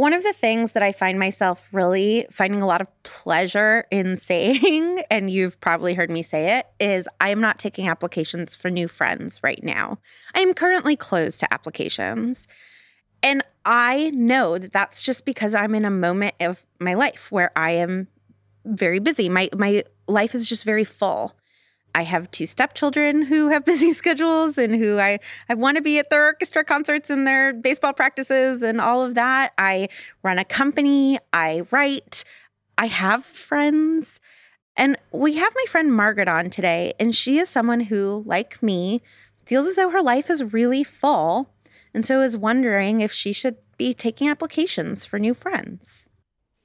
One of the things that I find myself really finding a lot of pleasure in saying, and you've probably heard me say it, is I am not taking applications for new friends right now. I am currently closed to applications. And I know that that's just because I'm in a moment of my life where I am very busy. My my life is just very full. I have two stepchildren who have busy schedules and who I, I want to be at their orchestra concerts and their baseball practices and all of that. I run a company, I write, I have friends. And we have my friend Margaret on today, and she is someone who, like me, feels as though her life is really full and so is wondering if she should be taking applications for new friends.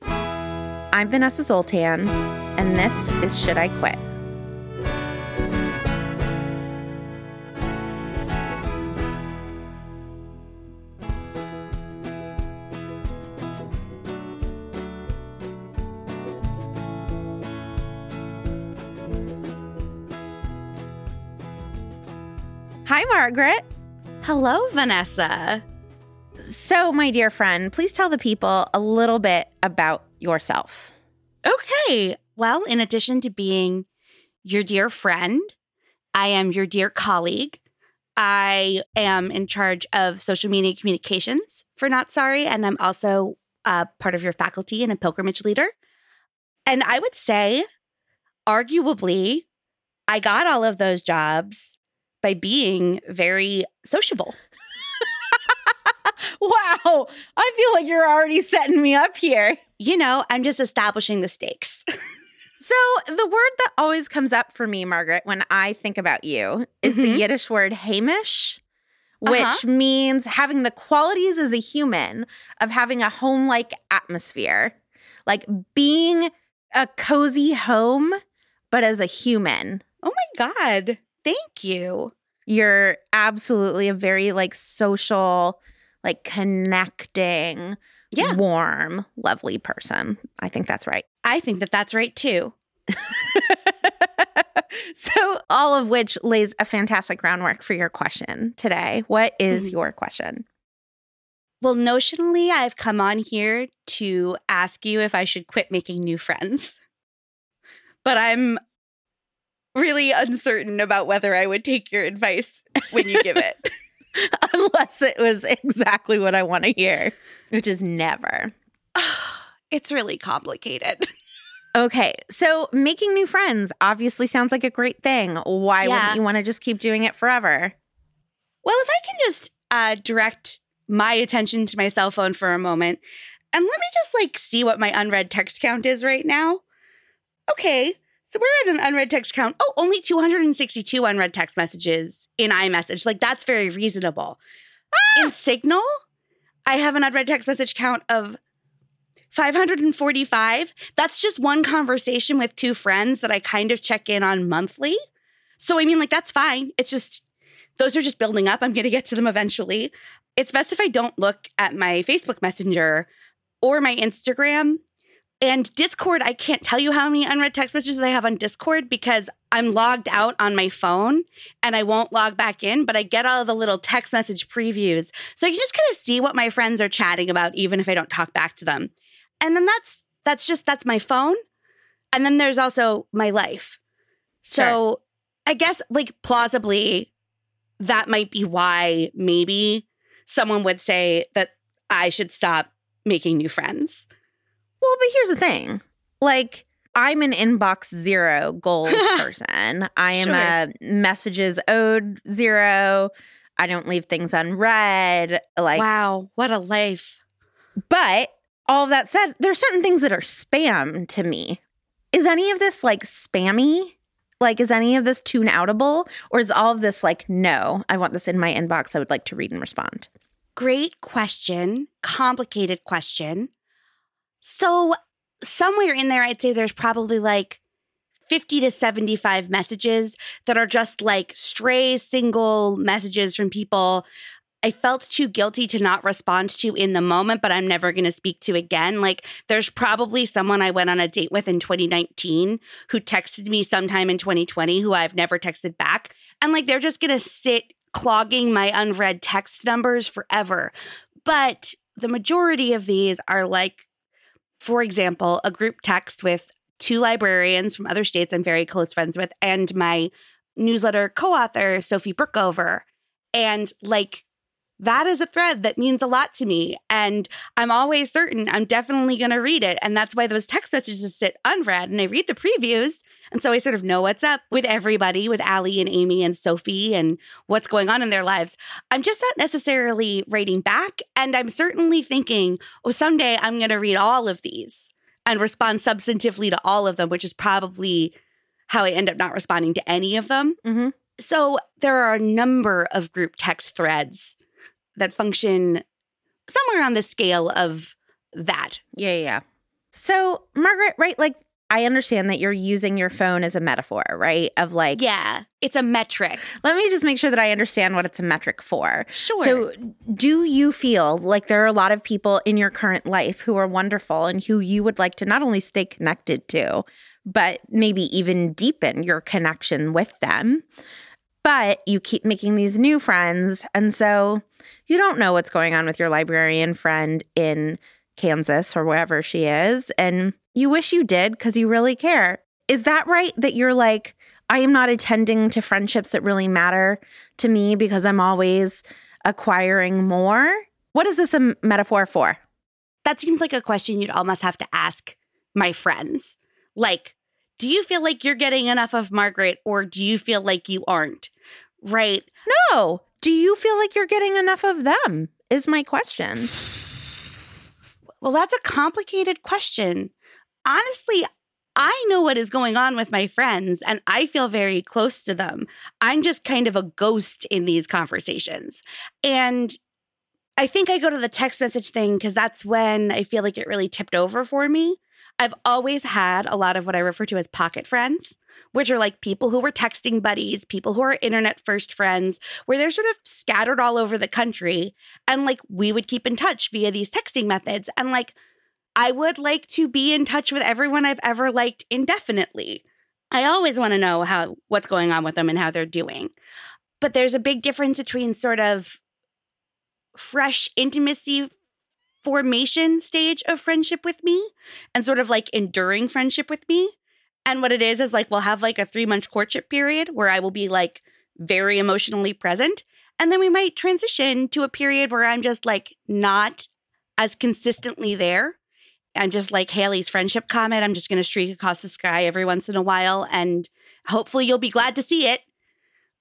I'm Vanessa Zoltan, and this is Should I Quit? Margaret. Hello, Vanessa. So, my dear friend, please tell the people a little bit about yourself. Okay. Well, in addition to being your dear friend, I am your dear colleague. I am in charge of social media communications for Not Sorry, and I'm also uh, part of your faculty and a pilgrimage leader. And I would say, arguably, I got all of those jobs by being very sociable. wow. I feel like you're already setting me up here. You know, I'm just establishing the stakes. so, the word that always comes up for me, Margaret, when I think about you is mm-hmm. the Yiddish word haimish which uh-huh. means having the qualities as a human of having a home like atmosphere, like being a cozy home, but as a human. Oh my God. Thank you. You're absolutely a very like social, like connecting, yeah. warm, lovely person. I think that's right. I think that that's right too. so, all of which lays a fantastic groundwork for your question today. What is mm-hmm. your question? Well, notionally, I've come on here to ask you if I should quit making new friends. But I'm really uncertain about whether I would take your advice when you give it. Unless it was exactly what I want to hear, which is never. it's really complicated. Okay, so making new friends obviously sounds like a great thing. Why yeah. wouldn't you want to just keep doing it forever? Well, if I can just uh, direct my attention to my cell phone for a moment and let me just like see what my unread text count is right now. Okay, so we're at an unread text count. Oh, only 262 unread text messages in iMessage. Like that's very reasonable. Ah! In Signal, I have an unread text message count of 545. That's just one conversation with two friends that I kind of check in on monthly. So I mean like that's fine. It's just those are just building up. I'm going to get to them eventually. It's best if I don't look at my Facebook Messenger or my Instagram And Discord, I can't tell you how many unread text messages I have on Discord because I'm logged out on my phone and I won't log back in, but I get all the little text message previews. So I can just kind of see what my friends are chatting about, even if I don't talk back to them. And then that's that's just that's my phone. And then there's also my life. So Sure. I guess like plausibly that might be why maybe someone would say that I should stop making new friends. Well, but here's the thing. Like, I'm an inbox zero goals person. I am a messages owed zero. I don't leave things unread. Like, wow, what a life. but all of that said, there's certain things that are spam to me. Is any of this like spammy? Like, is any of this tune outable? Or is all of this like, no, I want this in my inbox. I would like to read and respond? Great question. Complicated question. So, somewhere in there, I'd say there's probably like 50 to 75 messages that are just like stray single messages from people I felt too guilty to not respond to in the moment, but I'm never going to speak to again. Like, there's probably someone I went on a date with in 2019 who texted me sometime in 2020 who I've never texted back. And like, they're just going to sit clogging my unread text numbers forever. But the majority of these are like, for example, a group text with two librarians from other states I'm very close friends with, and my newsletter co author, Sophie Brookover. And like, that is a thread that means a lot to me. And I'm always certain I'm definitely going to read it. And that's why those text messages sit unread and I read the previews. And so I sort of know what's up with everybody, with Allie and Amy and Sophie and what's going on in their lives. I'm just not necessarily writing back. And I'm certainly thinking, oh, someday I'm going to read all of these and respond substantively to all of them, which is probably how I end up not responding to any of them. Mm-hmm. So there are a number of group text threads that function somewhere on the scale of that. Yeah, yeah. So, Margaret, right? Like, I understand that you're using your phone as a metaphor, right? Of like, Yeah, it's a metric. let me just make sure that I understand what it's a metric for. Sure. So, do you feel like there are a lot of people in your current life who are wonderful and who you would like to not only stay connected to, but maybe even deepen your connection with them? But you keep making these new friends. And so you don't know what's going on with your librarian friend in Kansas or wherever she is. And you wish you did because you really care. Is that right that you're like, I am not attending to friendships that really matter to me because I'm always acquiring more? What is this a metaphor for? that seems like a question you'd almost have to ask my friends. Like, do you feel like you're getting enough of Margaret or do you feel like you aren't? Right. No. Do you feel like you're getting enough of them? Is my question. Well, that's a complicated question. Honestly, I know what is going on with my friends and I feel very close to them. I'm just kind of a ghost in these conversations. And I think I go to the text message thing because that's when I feel like it really tipped over for me. I've always had a lot of what I refer to as pocket friends, which are like people who were texting buddies, people who are internet first friends, where they're sort of scattered all over the country. And like we would keep in touch via these texting methods. And like I would like to be in touch with everyone I've ever liked indefinitely. I always want to know how what's going on with them and how they're doing. But there's a big difference between sort of fresh intimacy formation stage of friendship with me and sort of like enduring friendship with me. And what it is is like we'll have like a 3-month courtship period where I will be like very emotionally present and then we might transition to a period where I'm just like not as consistently there. I'm just like Halley's friendship comet. I'm just going to streak across the sky every once in a while and hopefully you'll be glad to see it.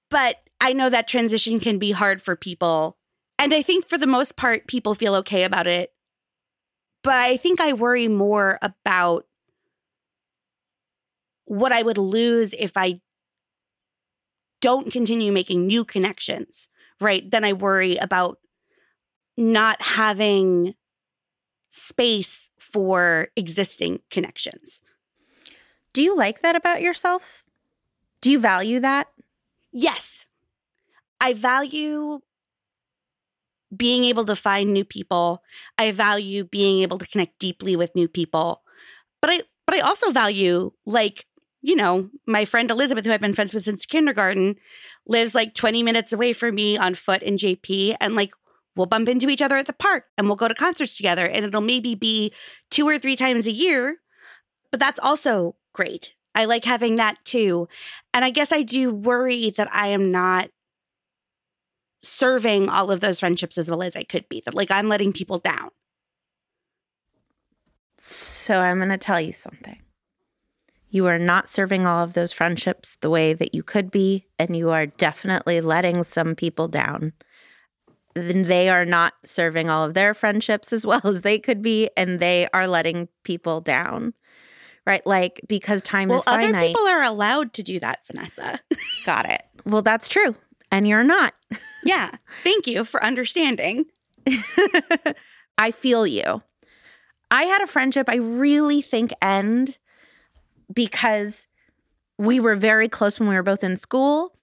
But I know that transition can be hard for people. And I think for the most part, people feel okay about it. But I think I worry more about what I would lose if I don't continue making new connections, right? Then I worry about not having space for existing connections. Do you like that about yourself? Do you value that? Yes. I value being able to find new people. I value being able to connect deeply with new people. But I but I also value like, you know, my friend Elizabeth, who I've been friends with since kindergarten, lives like 20 minutes away from me on foot in JP. And like we'll bump into each other at the park and we'll go to concerts together. And it'll maybe be two or three times a year. But that's also great. I like having that too. And I guess I do worry that I am not serving all of those friendships as well as I could be, that like I'm letting people down. So I'm going to tell you something. You are not serving all of those friendships the way that you could be, and you are definitely letting some people down. Then they are not serving all of their friendships as well as they could be, and they are letting people down. Right? Like because time well, is finite. Other people are allowed to do that, Vanessa. Got it. Well, that's true. And you're not. yeah. Thank you for understanding. I feel you. I had a friendship I really think end because we were very close when we were both in school.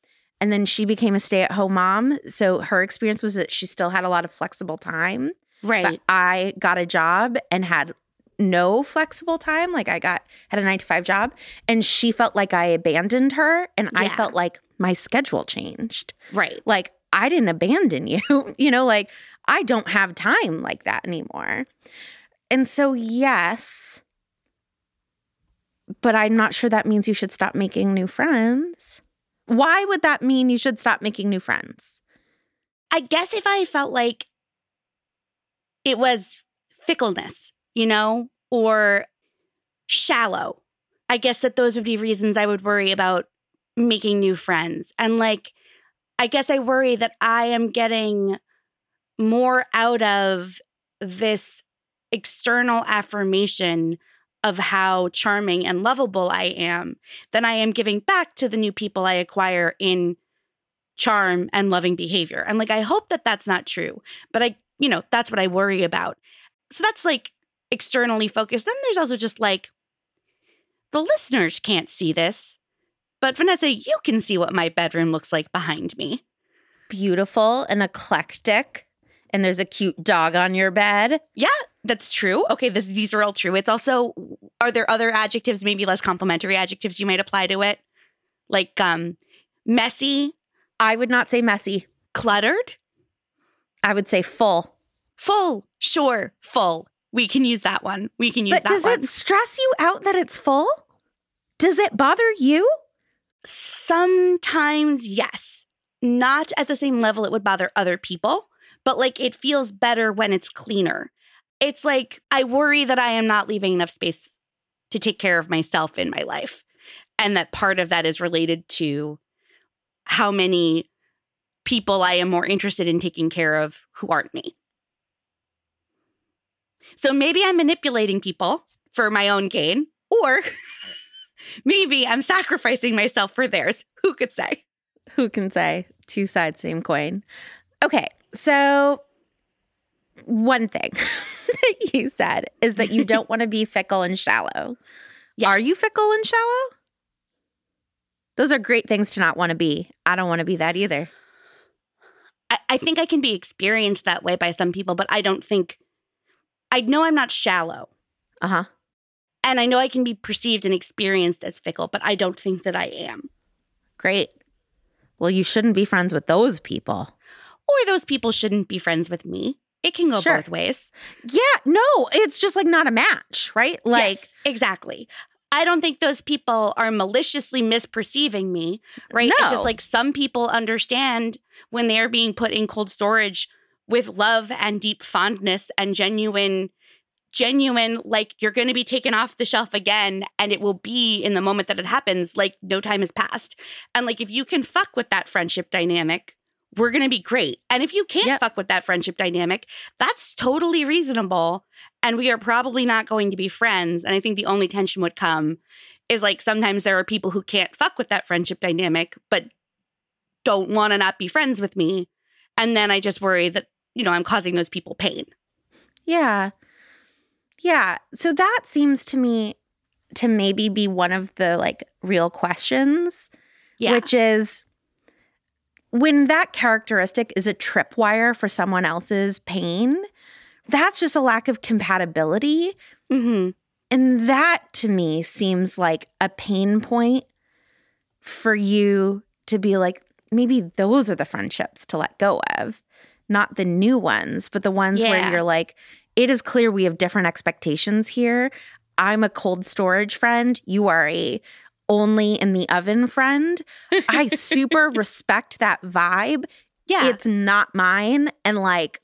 And then she became a stay at home mom. So her experience was that she still had a lot of flexible time. Right. But I got a job and had no flexible time. Like I got had a nine to five job. And she felt like I abandoned her. And yeah. I felt like my schedule changed. Right. Like I didn't abandon you. you know, like I don't have time like that anymore. And so, yes, but I'm not sure that means you should stop making new friends. Why would that mean you should stop making new friends? I guess if I felt like it was fickleness, you know, or shallow, I guess that those would be reasons I would worry about making new friends. And like, I guess I worry that I am getting more out of this external affirmation of how charming and lovable I am than I am giving back to the new people I acquire in charm and loving behavior. And like, I hope that that's not true, but I, you know, that's what I worry about. So that's like externally focused. Then there's also just like, the listeners can't see this, but Vanessa, you can see what my bedroom looks like behind me. Beautiful and eclectic. And there's a cute dog on your bed. Yeah, that's true. Okay, this, these are all true. It's also are there other adjectives, maybe less complimentary adjectives you might apply to it? Like um messy? I would not say messy. Cluttered? I would say full. Full. Sure, full. We can use that one. We can use that one. but that does one. it stress you out that it's full? Does it bother you? Sometimes yes. Not at the same level it would bother other people, but like it feels better when it's cleaner it's like I worry that I am not leaving enough space to take care of myself in my life. And that part of that is related to how many people I am more interested in taking care of who aren't me. So maybe I'm manipulating people for my own gain, or maybe I'm sacrificing myself for theirs. Who could say? Who can say? Two sides, same coin. Okay, so one thing that you said is that you don't want to be fickle and shallow. Yes. Are you fickle and shallow? Those are great things to not want to be. I don't want to be that either. I, I think I can be experienced that way by some people, but I don't think I know I'm not shallow. Uh huh. And I know I can be perceived and experienced as fickle, but I don't think that I am. Great. Well, you shouldn't be friends with those people. Or those people shouldn't be friends with me. It can go sure. both ways. Yeah, no, it's just like not a match, right? Like yes, exactly. I don't think those people are maliciously misperceiving me, right? No. It's just like some people understand when they're being put in cold storage with love and deep fondness and genuine genuine like you're going to be taken off the shelf again and it will be in the moment that it happens like no time has passed. And like if you can fuck with that friendship dynamic, we're going to be great. And if you can't yep. fuck with that friendship dynamic, that's totally reasonable. And we are probably not going to be friends. And I think the only tension would come is like sometimes there are people who can't fuck with that friendship dynamic, but don't want to not be friends with me. And then I just worry that, you know, I'm causing those people pain. Yeah. Yeah. So that seems to me to maybe be one of the like real questions, yeah. which is when that characteristic is a tripwire for someone else's pain, that's just a lack of compatibility. Mm-hmm. And that to me seems like a pain point for you to be like, maybe those are the friendships to let go of, not the new ones, but the ones Yeah. where you're like, it is clear we have different expectations here. I'm a cold storage friend. You are a only in the oven friend. I super respect that vibe. Yeah. It's not mine. And like,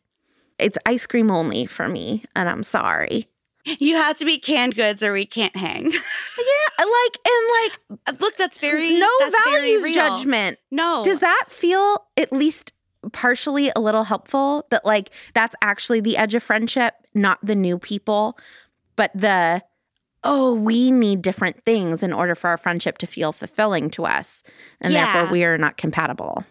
it's ice cream only for me. And I'm sorry. you have to be canned goods or we can't hang. Yeah. Like, and like, uh, Look, that's very no that's very values real. judgment. No. Does that feel at least partially a little helpful that like that's actually the edge of friendship, not the new people, but the oh, we need different things in order for our friendship to feel fulfilling to us and Yeah. therefore we are not compatible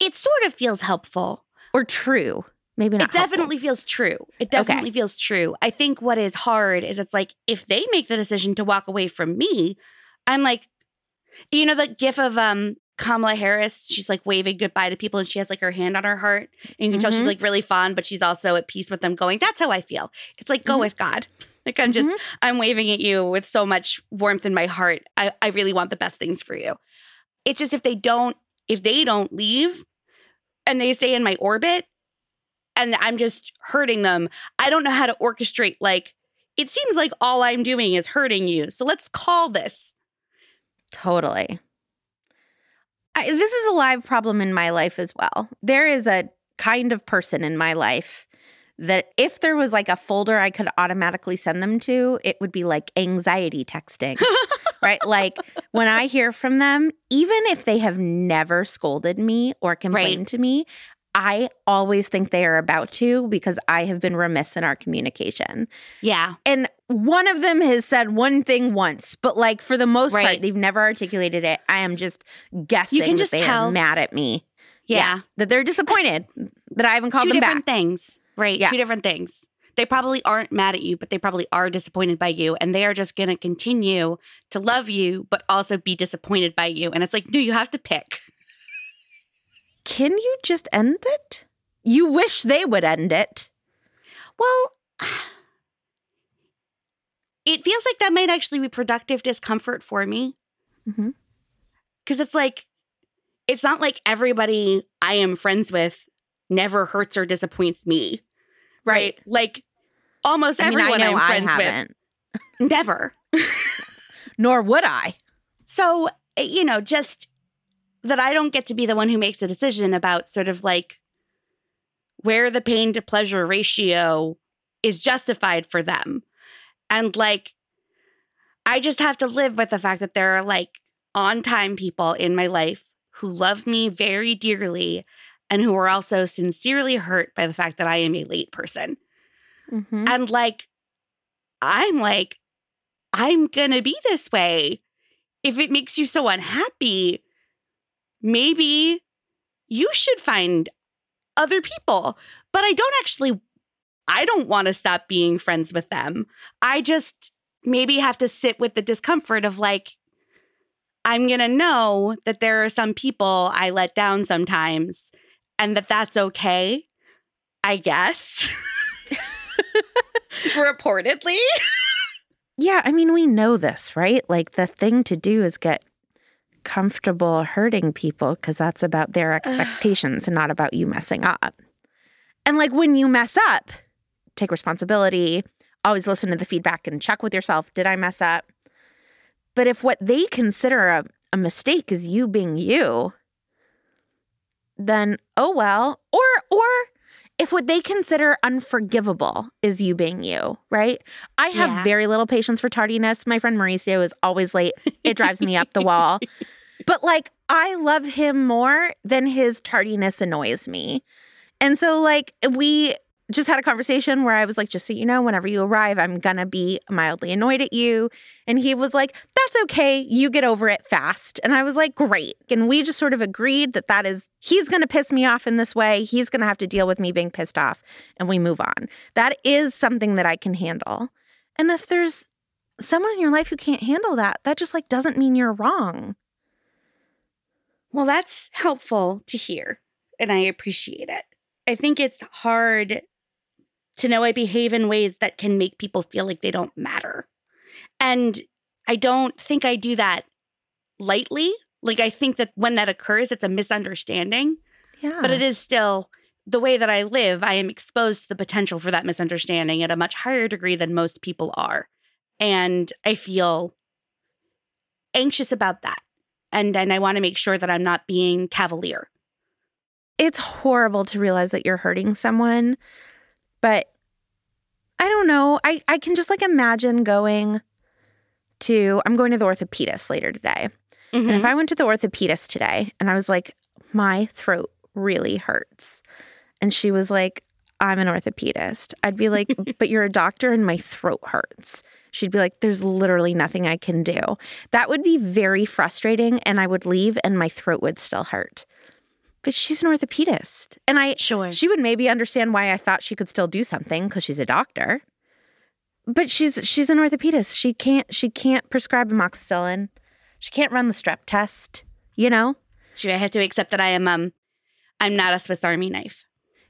it sort of feels helpful. or true. Maybe not. It definitely feels true. It definitely feels true. I think what is hard is it's like if they make the decision to walk away from me, I'm like, you know, the gif of um Kamala Harris, she's like waving goodbye to people and she has like her hand on her heart. And you can tell she's Mhm. like really fond, but she's also at peace with them going, that's how I feel. It's like, go Mhm. with God. Like I'm just, mm-hmm. I'm waving at you with so much warmth in my heart. I, I really want the best things for you. It's just if they don't, if they don't leave and they stay in my orbit and I'm just hurting them, I don't know how to orchestrate like it seems like all I'm doing is hurting you. So let's call this. Totally. I, this is a live problem in my life as well. There is a kind of person in my life that if there was like a folder I could automatically send them to, it would be like anxiety texting, right? Like when I hear from them, even if they have never scolded me or complained to me, I always think they are about to because I have been remiss in our communication. Yeah. And one of them has said one thing once, but like for the most part, they've never articulated it. I am just guessing you can that just they tell. are mad at me. Yeah. that they're disappointed that I haven't called Two them different back. things. Right. Yeah. Two different things. They probably aren't mad at you, but they probably are disappointed by you. And they are just going to continue to love you, but also be disappointed by you. And it's like, no, you have to pick. Can you just end it? You wish they would end it. Well, it feels like that might actually be productive discomfort for me. Mhm. Because it's like, it's not like everybody I am friends with never hurts or disappoints me. Right. Like almost I mean, everyone I know am I friends haven't, with. Never. nor would I. So, eh, you know, just that I don't get to be the one who makes a decision about sort of like where the pain to pleasure ratio is justified for them. And like, I just have to live with the fact that there are like on time people in my life who love me very dearly and who are also sincerely hurt by the fact that I am a late person. Mhm. And like, I'm like, I'm gonna be this way. If it makes you so unhappy, maybe you should find other people. But I don't actually, I don't want to stop being friends with them. I just maybe have to sit with the discomfort of like, I'm gonna know that there are some people I let down sometimes and that that's okay, I guess. Reportedly. Yeah, I mean, we know this, right? Like the thing to do is get comfortable hurting people because that's about their expectations and not about you messing up. And like when you mess up, take responsibility, always listen to the feedback and check with yourself did I mess up? But if what they consider a, a mistake is you being you, then oh well. Or, or, if what they consider unforgivable is you being you, right? I have Yeah. very little patience for tardiness. My friend Mauricio is always late. It drives me up the wall. But like, I love him more than his tardiness annoys me. And so, like, we just had a conversation where I was like, just so you know, whenever you arrive, I'm gonna be mildly annoyed at you. And he was like, that's okay. You get over it fast. And I was like, great. And we just sort of agreed that that is, he's gonna piss me off in this way. He's gonna have to deal with me being pissed off. And we move on. That is something that I can handle. And if there's someone in your life who can't handle that, that just like doesn't mean you're wrong. Well, that's helpful to hear, and I appreciate it. I think it's hard to know I behave in ways that can make people feel like they don't matter. And I don't think I do that lightly. Like, I think that when that occurs, it's a misunderstanding, Yeah. but it is still the way that I live. I am exposed to the potential for that misunderstanding at a much higher degree than most people are. And I feel anxious about that. And, and I want to make sure that I'm not being cavalier. it's horrible to realize that you're hurting someone, but I don't know. I, I can just like imagine going to, I'm going to the orthopedist later today. And Mhm. if I went to the orthopedist today and I was like, my throat really hurts, and she was like, I'm an orthopedist, I'd be like, but you're a doctor and my throat hurts. She'd be like, there's literally nothing I can do. That would be very frustrating. And I would leave and my throat would still hurt. But she's an orthopedist. And I, Sure. she would maybe understand why I thought she could still do something because she's a doctor. But she's she's an orthopedist. She can't she can't prescribe amoxicillin. She can't run the strep test. You know, So I have to accept that I am um I'm not a Swiss Army knife.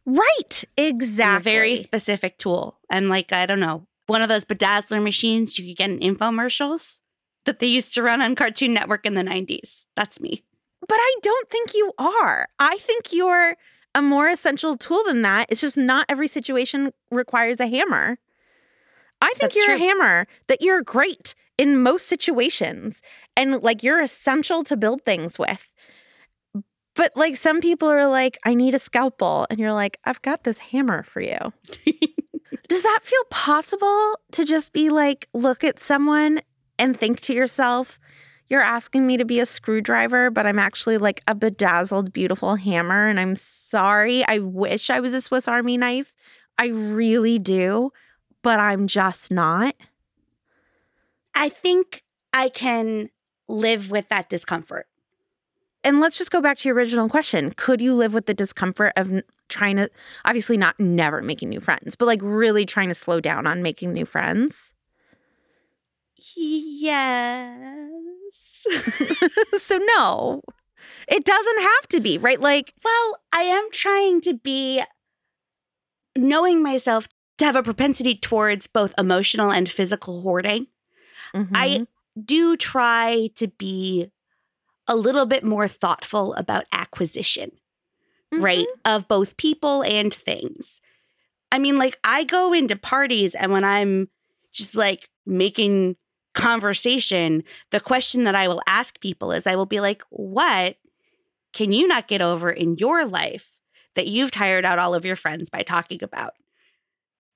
right? Exactly. a very specific tool. I'm like, I don't know, one of those bedazzler machines you could get in infomercials that they used to run on Cartoon Network in the 90s. That's me. But I don't think you are. I think you're a more essential tool than that. It's just not every situation requires a hammer. I think That's you're a hammer. That you're great in most situations, and like you're essential to build things with. But like some people are like, I need a scalpel. And you're like, I've got this hammer for you. Does that feel possible to just be like, look at someone and think to yourself, you're asking me to be a screwdriver, but I'm actually like a bedazzled, beautiful hammer. And I'm sorry. I wish I was a Swiss Army knife. I really do, but I'm just not. I think I can live with that discomfort. And let's just go back to your original question. Could you live with the discomfort of trying to, obviously not never making new friends, but like really trying to slow down on making new friends? Yes. so, no, it doesn't have to be, right? Like, well, I am trying to be knowing myself to have a propensity towards both emotional and physical hoarding. I mhm. do try to be a little bit more thoughtful about acquisition, right? Of both people and things. I mean, like, I go into parties and when I'm just like making conversation, the question that I will ask people is I will be like, what can you not get over in your life that you've tired out all of your friends by talking about?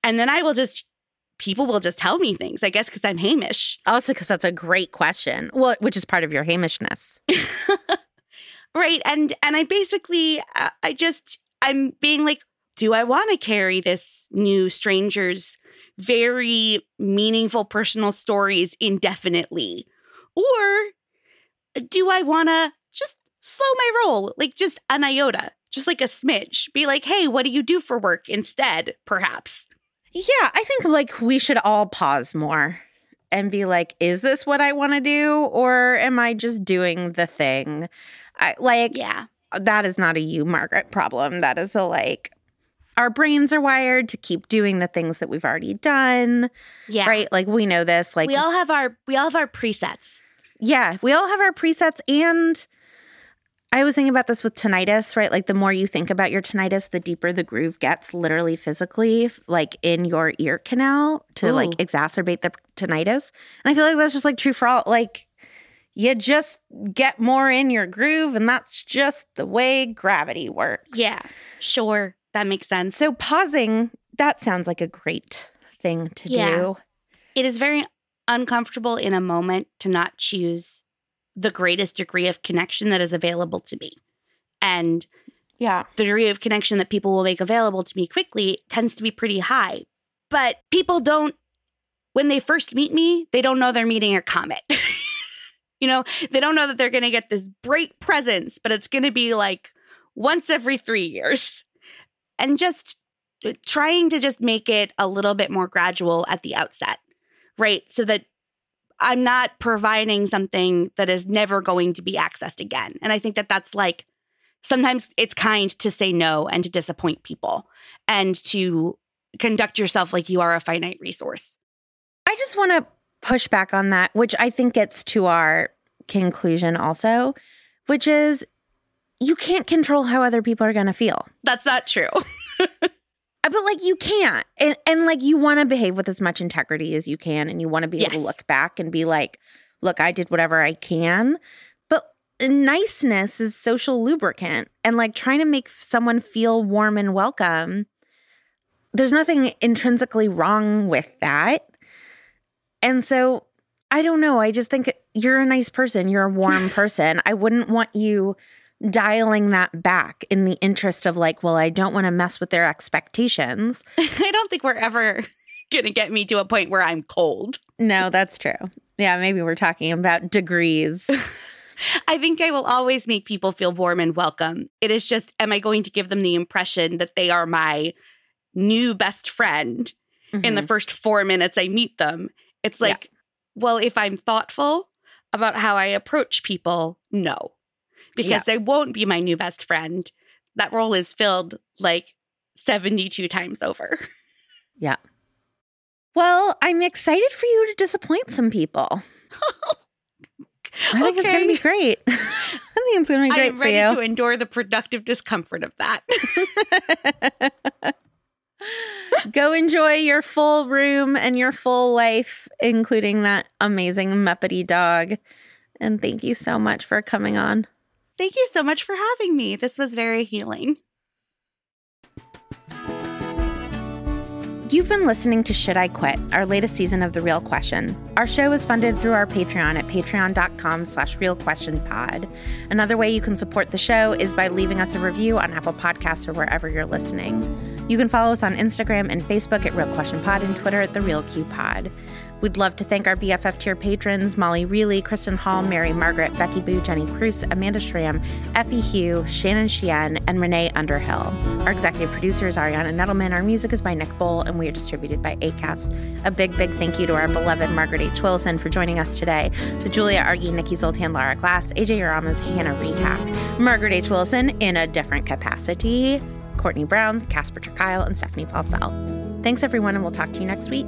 And then I will just, people will just tell me things, I guess, because I'm haimish. Also, because that's a great question. Well, which is part of your haimishness. right and and i basically uh, i just i'm being like do i want to carry this new stranger's very meaningful personal stories indefinitely or do i want to just slow my roll like just an iota just like a smidge be like hey what do you do for work instead perhaps Yeah, I think like we should all pause more and be like, is this what I want to do? Or am I just doing the thing? I, like, yeah that is not a you, Margaret problem. That is a like, our brains are wired to keep doing the things that we've already done, yeah right? Like, we know this. Like, we all have our we all have our presets yeah, we all have our presets. And I was thinking about this with tinnitus, right? Like, the more you think about your tinnitus, the deeper the groove gets, literally, physically, like in your ear canal to like exacerbate the tinnitus. And I feel like that's just like true for all. Like, you just get more in your groove, and that's just the way gravity works. yeah sure that makes sense So, pausing, that sounds like a great thing to Yeah. do. it is very uncomfortable in a moment to not choose the greatest degree of connection that is available to me. And Yeah. the degree of connection that people will make available to me quickly tends to be pretty high. But people don't, when they first meet me, they don't know they're meeting a comet. you know, they don't know that they're going to get this great presence, but it's going to be like once every three years. And just uh, trying to just make it a little bit more gradual at the outset, right? So that I'm not providing something that is never going to be accessed again. And I think that that's like sometimes it's kind to say no and to disappoint people and to conduct yourself like you are a finite resource. I just want to push back on that, which I think gets to our conclusion also, which is you can't control how other people are going to feel. That's not true. Uh, but like you can't. And and like you want to behave with as much integrity as you can and you want to be able to look back and be like, look, I did whatever I can. But niceness is social lubricant and like trying to make someone feel warm and welcome. There's nothing intrinsically wrong with that. And so I don't know. I just think you're a nice person. You're a warm person. I wouldn't want you dialing that back in the interest of like, well, I don't want to mess with their expectations. I don't think we're ever going to get me to a point where I'm cold. No, that's true. Yeah, maybe we're talking about degrees. I think I will always make people feel warm and welcome. It is just, am I going to give them the impression that they are my new best friend in the Mhm. first four minutes I meet them? It's Yeah. like, well, if I'm thoughtful about how I approach people, no, because Yeah. they won't be my new best friend. That role is filled like 72 times over. yeah. Well, I'm excited for you to disappoint some people. I think it's going to be great. I think it's going to be great I great am for ready you. to endure the productive discomfort of that. Go enjoy your full room and your full life, including that amazing Muppety dog. And thank you so much for coming on. Thank you so much for having me. This was very healing. You've been listening to Should I Quit, our latest season of The Real Question. Our show is funded through our Patreon at patreon.com slash realquestionpod. Another way you can support the show is by leaving us a review on Apple Podcasts or wherever you're listening. You can follow us on Instagram and Facebook at Real Question Pod and Twitter at The Real Q Pod. We'd love to thank our BFF tier patrons Molly Reilly, Kristen Hall, Mary Margaret, Becky Boo, Jenny Cruz, Amanda Schramm, Effie Hugh, Shannon Sheehan, and Renee Underhill. Our executive producer is Ariana Nedelman. Our music is by Nick Bull, and we are distributed by ACAST. A big, big thank you to our beloved Margaret H. Wilson for joining us today, to Julia Argy, Nikki Zoltan, Lara Glass, AJ Urama's Hannah Rehack, Margaret H. Wilson in a different capacity, Courtney Brown, Casper ter Kuile, and Stephanie Paulsell. Thanks, everyone, and we'll talk to you next week.